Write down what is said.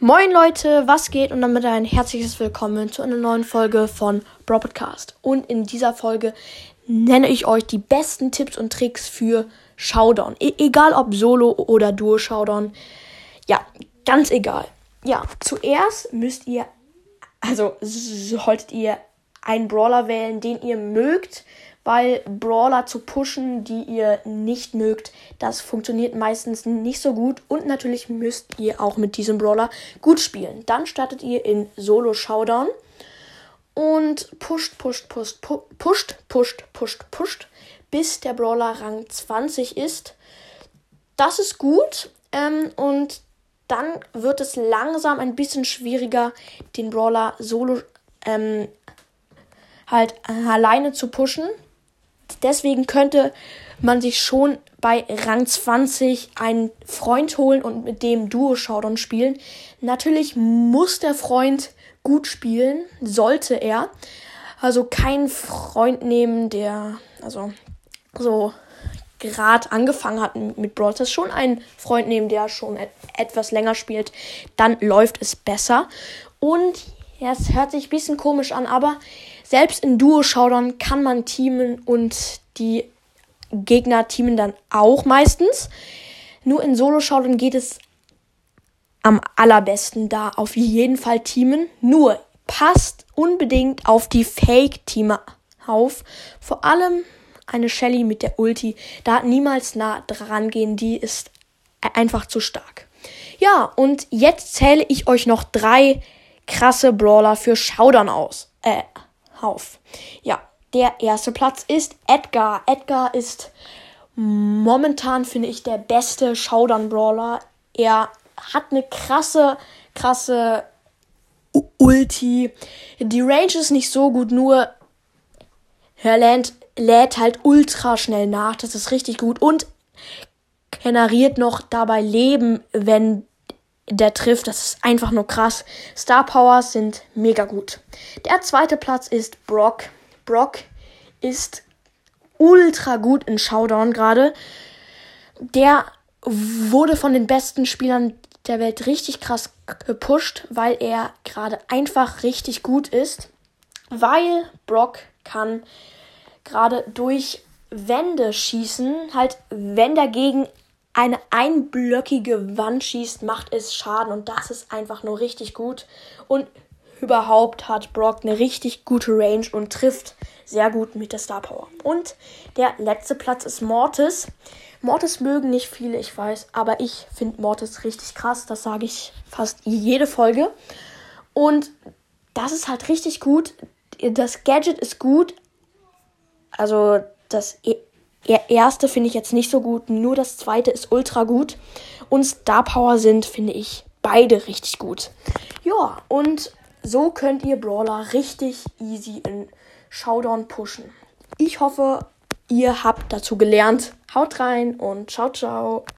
Moin Leute, was geht? Und damit ein herzliches Willkommen zu einer neuen Folge von Bro Podcast. Und in dieser Folge nenne ich euch die besten Tipps und Tricks für Showdown. E egal ob Solo oder Duo Showdown. Ja, ganz egal. Ja, zuerst müsst ihr, also solltet ihr einen Brawler wählen, den ihr mögt weil Brawler zu pushen, die ihr nicht mögt, das funktioniert meistens nicht so gut und natürlich müsst ihr auch mit diesem Brawler gut spielen. Dann startet ihr in Solo Showdown und pusht, pusht, pusht, pusht, pusht, pusht, pusht, bis der Brawler Rang 20 ist. Das ist gut ähm, und dann wird es langsam ein bisschen schwieriger, den Brawler solo ähm, halt alleine zu pushen deswegen könnte man sich schon bei Rang 20 einen Freund holen und mit dem Duo Showdown spielen. Natürlich muss der Freund gut spielen, sollte er. Also keinen Freund nehmen, der also so gerade angefangen hat mit Brawl Stars, schon einen Freund nehmen, der schon et etwas länger spielt, dann läuft es besser. Und ja, es hört sich ein bisschen komisch an, aber selbst in Duo-Showdown kann man teamen und die Gegner teamen dann auch meistens. Nur in Solo-Showdown geht es am allerbesten da auf jeden Fall teamen. Nur passt unbedingt auf die Fake-Teamer auf. Vor allem eine Shelly mit der Ulti. Da niemals nah dran gehen, die ist einfach zu stark. Ja, und jetzt zähle ich euch noch drei krasse Brawler für Showdown aus. Äh, auf. Ja, der erste Platz ist Edgar. Edgar ist momentan, finde ich, der beste Showdown-Brawler. Er hat eine krasse, krasse Ulti. Die Range ist nicht so gut, nur er lädt, lädt halt ultra schnell nach. Das ist richtig gut. Und generiert noch dabei Leben, wenn der trifft. Das ist einfach nur krass. Star Powers sind mega gut. Der zweite Platz ist Brock. Brock ist ultra gut in Showdown gerade. Der wurde von den besten Spielern der Welt richtig krass gepusht, weil er gerade einfach richtig gut ist. Weil Brock kann gerade durch Wände schießen, halt wenn dagegen eine einblöckige Wand schießt, macht es Schaden und das ist einfach nur richtig gut. Und überhaupt hat Brock eine richtig gute Range und trifft sehr gut mit der Star Power. Und der letzte Platz ist Mortis. Mortis mögen nicht viele, ich weiß, aber ich finde Mortis richtig krass. Das sage ich fast jede Folge. Und das ist halt richtig gut. Das Gadget ist gut. Also das der erste finde ich jetzt nicht so gut, nur das zweite ist ultra gut. Und Star Power sind, finde ich, beide richtig gut. Ja, und so könnt ihr Brawler richtig easy in Showdown pushen. Ich hoffe, ihr habt dazu gelernt. Haut rein und ciao, ciao.